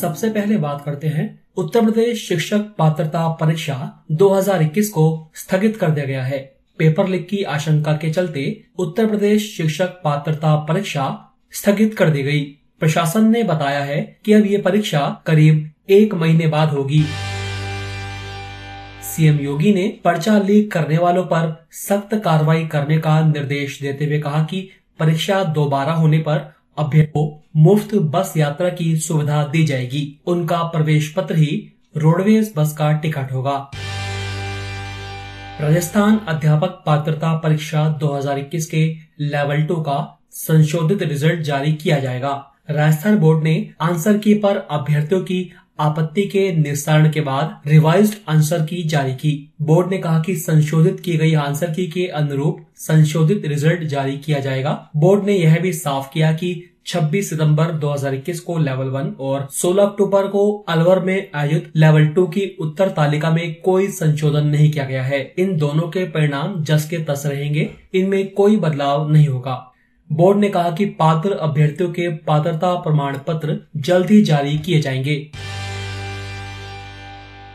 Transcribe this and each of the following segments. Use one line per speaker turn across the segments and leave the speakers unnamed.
सबसे पहले बात करते हैं, उत्तर प्रदेश शिक्षक पात्रता परीक्षा 2021 को स्थगित कर दिया गया है। पेपर लीक की आशंका के चलते उत्तर प्रदेश शिक्षक पात्रता परीक्षा स्थगित कर दी गई। प्रशासन ने बताया है कि अब ये परीक्षा करीब एक महीने बाद होगी। सीएम योगी ने पर्चा लीक करने वालों पर सख्त कार्रवाई करने का निर्देश देते हुए कहा कि परीक्षा दोबारा होने पर अभ्यर्थी को मुफ़्त बस यात्रा की सुविधा दी जाएगी। उनका प्रवेश पत्र ही रोडवेज़ बस का टिकट होगा। राजस्थान अध्यापक पात्रता परीक्षा 2021 के लेवल टू का संशोधित रिज़ल्ट जारी किया जाएगा। राजस्थान बोर्ड ने आंसर की पर अभ्यर्थियों की आपत्ति के निस्तारण के बाद रिवाइज्ड आंसर की जारी की। बोर्ड ने कहा कि संशोधित की गई आंसर की के अनुरूप संशोधित रिज़ल्ट जारी किया जाएगा। बोर्ड ने यह भी साफ़ किया कि 26 सितंबर 2021 को लेवल वन और 16 अक्टूबर को अलवर में आयोजित लेवल टू की उत्तर तालिका में कोई संशोधन नहीं किया गया है। इन दोनों के परिणाम जस के तस रहेंगे। इनमें कोई बदलाव नहीं होगा। बोर्ड ने कहा कि पात्र अभ्यर्थियों के पात्रता प्रमाण पत्र जल्द ही जारी किए जाएँगे।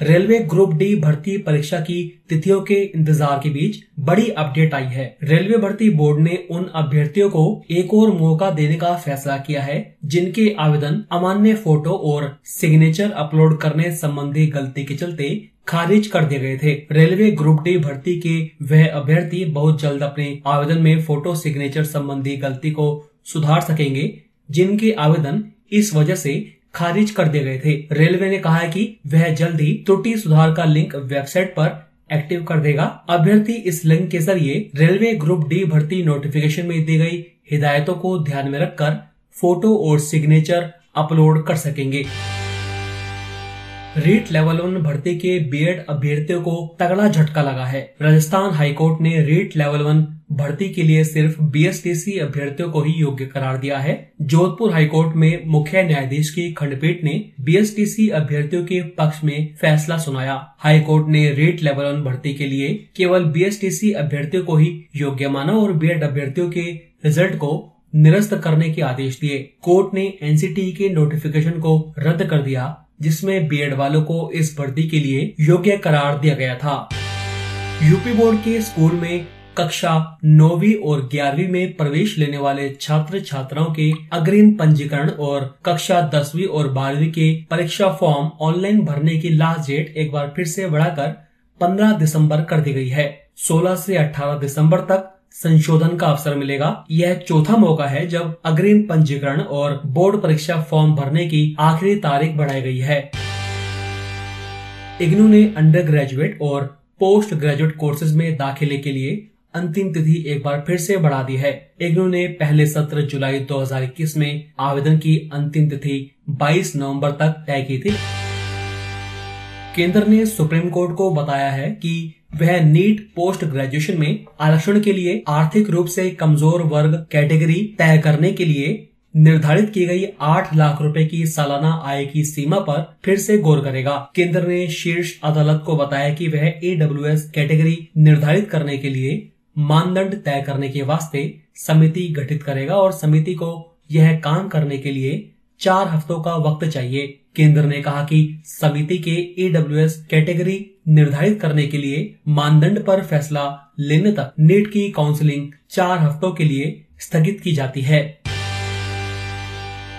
रेलवे ग्रुप डी भर्ती परीक्षा की तिथियों के इंतज़ार के बीच बड़ी अपडेट आई है। रेलवे भर्ती बोर्ड ने उन अभ्यर्थियों को एक और मौका देने का फैसला किया है, जिनके आवेदन अमान्य फ़ोटो और सिग्नेचर अपलोड करने संबंधी गलती के चलते खारिज कर दिए गए थे। रेलवे ग्रुप डी भर्ती के वह अभ्यर्थी बहुत जल्द अपने आवेदन में फ़ोटो सिग्नेचर संबंधी गलती को सुधार सकेंगे, जिनके आवेदन इस वजह से खारिज कर दिए गए थे। रेलवे ने कहा है कि वह जल्द ही त्रुटि सुधार का लिंक वेबसाइट पर एक्टिव कर देगा। अभ्यर्थी इस लिंक के ज़रिए रेलवे ग्रुप डी भर्ती नोटिफिकेशन में दी गई हिदायतों को ध्यान में रखकर फ़ोटो और सिग्नेचर अपलोड कर सकेंगे। रीट लेवल वन भर्ती के बीएड अभ्यर्थियों को तगड़ा झटका लगा है। राजस्थान हाईकोर्ट ने रीट लेवल वन भर्ती के लिए सिर्फ़ बीएसटीसी अभ्यर्थियों को ही योग्य करार दिया है। जोधपुर हाईकोर्ट में मुख्य न्यायाधीश की खंडपीठ ने बीएसटीसी अभ्यर्थियों के पक्ष में फैसला सुनाया। हाईकोर्ट ने रेट लेवल वन भर्ती के लिए केवल बीएसटीसी अभ्यर्थियों को ही योग्य माना और बीएड अभ्यर्थियों के रिज़ल्ट को निरस्त करने के आदेश दिए। कोर्ट ने एनसीटी के नोटिफिकेशन को रद्द कर दिया, जिसमें बीएड वालों को इस भर्ती के लिए योग्य करार दिया गया था। यूपी बोर्ड के स्कूल में कक्षा नौवीं और ग्यारहवीं में प्रवेश लेने वाले छात्र छात्राओं के अग्रिम पंजीकरण और कक्षा दसवीं और बारहवीं के परीक्षा फॉर्म ऑनलाइन भरने की लास्ट डेट एक बार फिर से बढ़ाकर 15 दिसंबर कर दी गई है। 16 से 18 दिसंबर तक संशोधन का अवसर मिलेगा। यह चौथा मौका है जब अग्रिम पंजीकरण और बोर्ड परीक्षा फॉर्म भरने की आखिरी तारीख बढ़ाई गई है। इग्नू ने अंडर ग्रेजुएट और पोस्ट ग्रेजुएट कोर्सेज में दाखिले के लिए अंतिम तिथि एक बार फिर से बढ़ा दी है। इग्नू ने पहले सत्र जुलाई 2021 में आवेदन की अंतिम तिथि 22 नवंबर तक तय की थी। केंद्र ने सुप्रीम कोर्ट को बताया है कि वह नीट पोस्ट ग्रेजुएशन में आरक्षण के लिए आर्थिक रूप से कमज़ोर वर्ग कैटेगरी तय करने के लिए निर्धारित की गई आठ लाख रुपए की सालाना आय की सीमा पर फिर से गौर करेगा। केंद्र ने शीर्ष अदालत को बताया कि वह ए कैटेगरी निर्धारित करने के लिए मानदंड तय करने के वास्ते समिति गठित करेगा और समिति को यह काम करने के लिए चार हफ्तों का वक्त चाहिए। केंद्र ने कहा कि समिति के एडब्ल्यू कैटेगरी निर्धारित करने के लिए मानदंड पर फैसला लेने तक नेट की काउंसलिंग चार हफ्तों के लिए स्थगित की जाती है।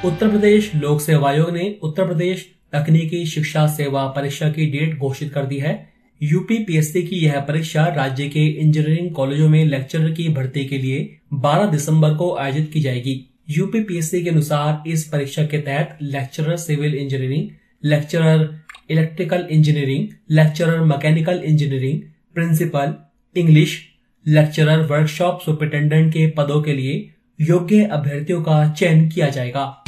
उत्तर प्रदेश लोक सेवा आयोग ने उत्तर प्रदेश तकनीकी शिक्षा सेवा परीक्षा की डेट घोषित कर दी है। यूपी पीएससी की यह परीक्षा राज्य के इंजीनियरिंग कॉलेजों में लेक्चरर की भर्ती के लिए 12 दिसंबर को आयोजित की जाएगी। यूपी पीएससी के अनुसार इस परीक्षा के तहत lecturer civil engineering, lecturer electrical engineering, lecturer mechanical engineering, principal, English, lecturer workshop superintendent के पदों के लिए योग्य अभ्यर्थियों का चयन किया जाएगा।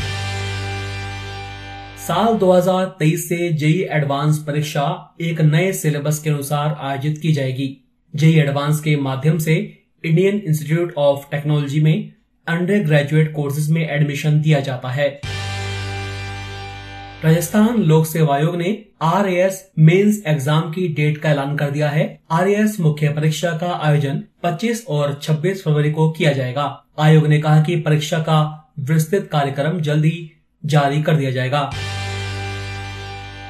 साल 2023 से जेई एडवांस परीक्षा एक नए सिलेबस के अनुसार आयोजित की जाएगी। जेई एडवांस के माध्यम से इंडियन इंस्टीट्यूट ऑफ़ टेक्नोलॉजी में अंडर ग्रेजुएट कोर्सेज में एडमिशन दिया जाता है। राजस्थान लोक सेवा आयोग ने आर एस मेन्स एग्ज़ाम की डेट का ऐलान कर दिया है। आर एस मुख्य परीक्षा का आयोजन 25 और 26 फरवरी को किया जाएगा। आयोग ने कहा कि परीक्षा का विस्तृत कार्यक्रम जल्द ही जारी कर दिया जाएगा।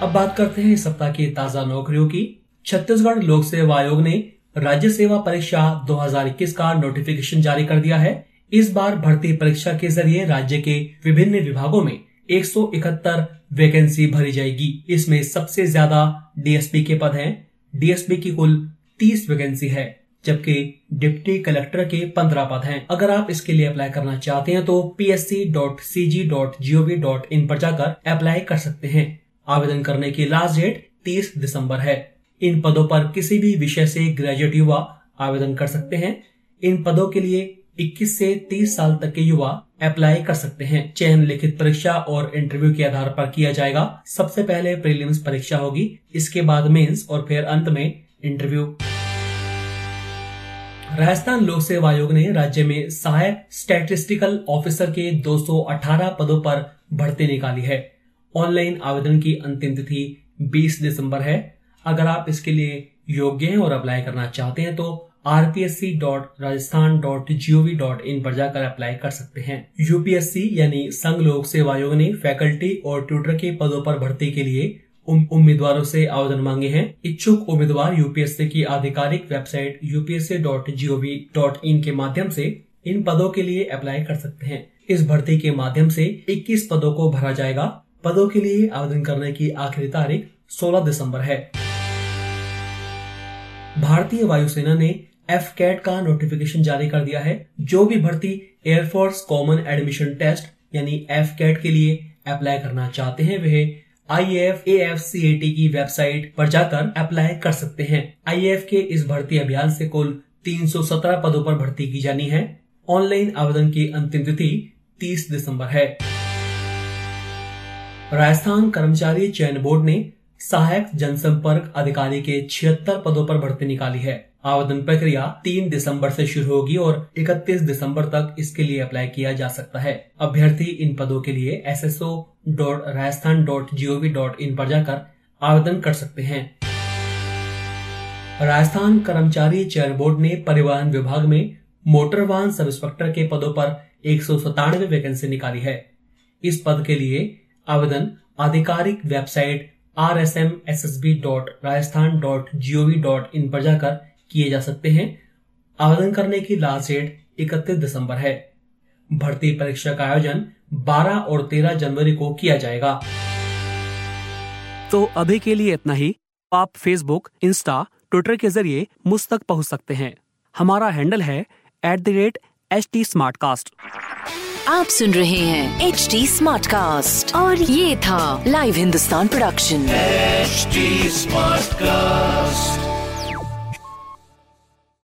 अब बात करते हैं इस सप्ताह की ताज़ा नौकरियों की। छत्तीसगढ़ लोक सेवा आयोग ने राज्य सेवा परीक्षा 2021 का नोटिफिकेशन जारी कर दिया है। इस बार भर्ती परीक्षा के ज़रिए राज्य के विभिन्न विभागों में 171 वैकेंसी भरी जाएगी। इसमें सबसे ज़्यादा डीएसपी के पद हैं। डीएसपी की कुल 30 वैकेंसी है। जबकि डिप्टी कलेक्टर के 15 पद हैं। अगर आप इसके लिए अप्लाई करना चाहते हैं तो इन पर जाकर अप्लाई कर सकते हैं। आवेदन करने की लास्ट डेट 30 दिसंबर है। इन पदों पर किसी भी विषय से ग्रेजुएट युवा आवेदन कर सकते हैं। इन पदों के लिए 21 से 30 साल तक के युवा अप्लाई कर सकते हैं। चयन लिखित परीक्षा और इंटरव्यू के आधार पर किया जाएगा। सबसे पहले प्रीलिम्स परीक्षा होगी। इसके बाद मेंस और फिर अंत में इंटरव्यू राजस्थान लोक सेवा आयोग ने राज्य में सहायक स्टैटिस्टिकल ऑफिसर के 218 पदों पर भर्ती निकाली है। ऑनलाइन आवेदन की अंतिम तिथि 20 दिसंबर है। अगर आप इसके लिए योग्य हैं और अप्लाई करना चाहते हैं तो RPSC dot Rajasthan dot G O V dot in पर जाकर अप्लाई कर सकते हैं। यूपीएससी यानी संघ लोक सेवा आयोग ने फैकल्टी और ट्यूटर के पदों पर भर्ती के लिए उम्मीदवारों से आवेदन मांगे हैं। इच्छुक उम्मीदवार यूपीएससी की आधिकारिक वेबसाइट यूपीएससी के माध्यम से इन पदों के लिए अप्लाई कर सकते हैं। इस भर्ती के माध्यम से 21 पदों को भरा जाएगा। पदों के लिए आवेदन करने की आखिरी तारीख 16 दिसंबर है। भारतीय वायुसेना ने एफ़ कैट का नोटिफिकेशन जारी कर दिया है। जो भी भर्ती air force common admission test यानी एफ़ कैट के लिए अप्लाई करना चाहते हैं, वह I F A F C A T की वेबसाइट पर जाकर अप्लाई कर सकते हैं। आई एफ़ के इस भर्ती अभियान से कुल 317 पदों पर भर्ती की जानी है। ऑनलाइन आवेदन की अंतिम तिथि 30 दिसंबर है। राजस्थान कर्मचारी चयन बोर्ड ने सहायक जनसंपर्क अधिकारी के छिहत्तर पदों पर भर्ती निकाली है। आवेदन प्रक्रिया 3 दिसंबर से शुरू होगी और 31 दिसंबर तक इसके लिए अप्लाई किया जा सकता है। अभ्यर्थी इन पदों के लिए S S O dot Rajasthan dot G O V dot in पर जाकर आवेदन कर सकते हैं। राजस्थान कर्मचारी चयन बोर्ड ने परिवहन विभाग में मोटर वाहन सब इंस्पेक्टर के पदों पर एक सौ सत्तानवे वैकेंसी निकाली है। इस पद के लिए आवेदन आधिकारिक website R S M S S B dot Rajasthan dot G O V dot in पर जाकर किए जा सकते हैं। आवेदन करने की लास्ट डेट इकतीस दिसंबर है। भर्ती परीक्षा का आयोजन 12 और 13 जनवरी को किया जाएगा।
तो अभी के लिए इतना ही। आप फेसबुक इंस्टा ट्विटर के ज़रिए मुझ तक पहुँच सकते हैं। हमारा हैंडल है at the rate H T
आप सुन रहे हैं एच टी स्मार्ट कास्ट और ये था live Hindustan production
smart cast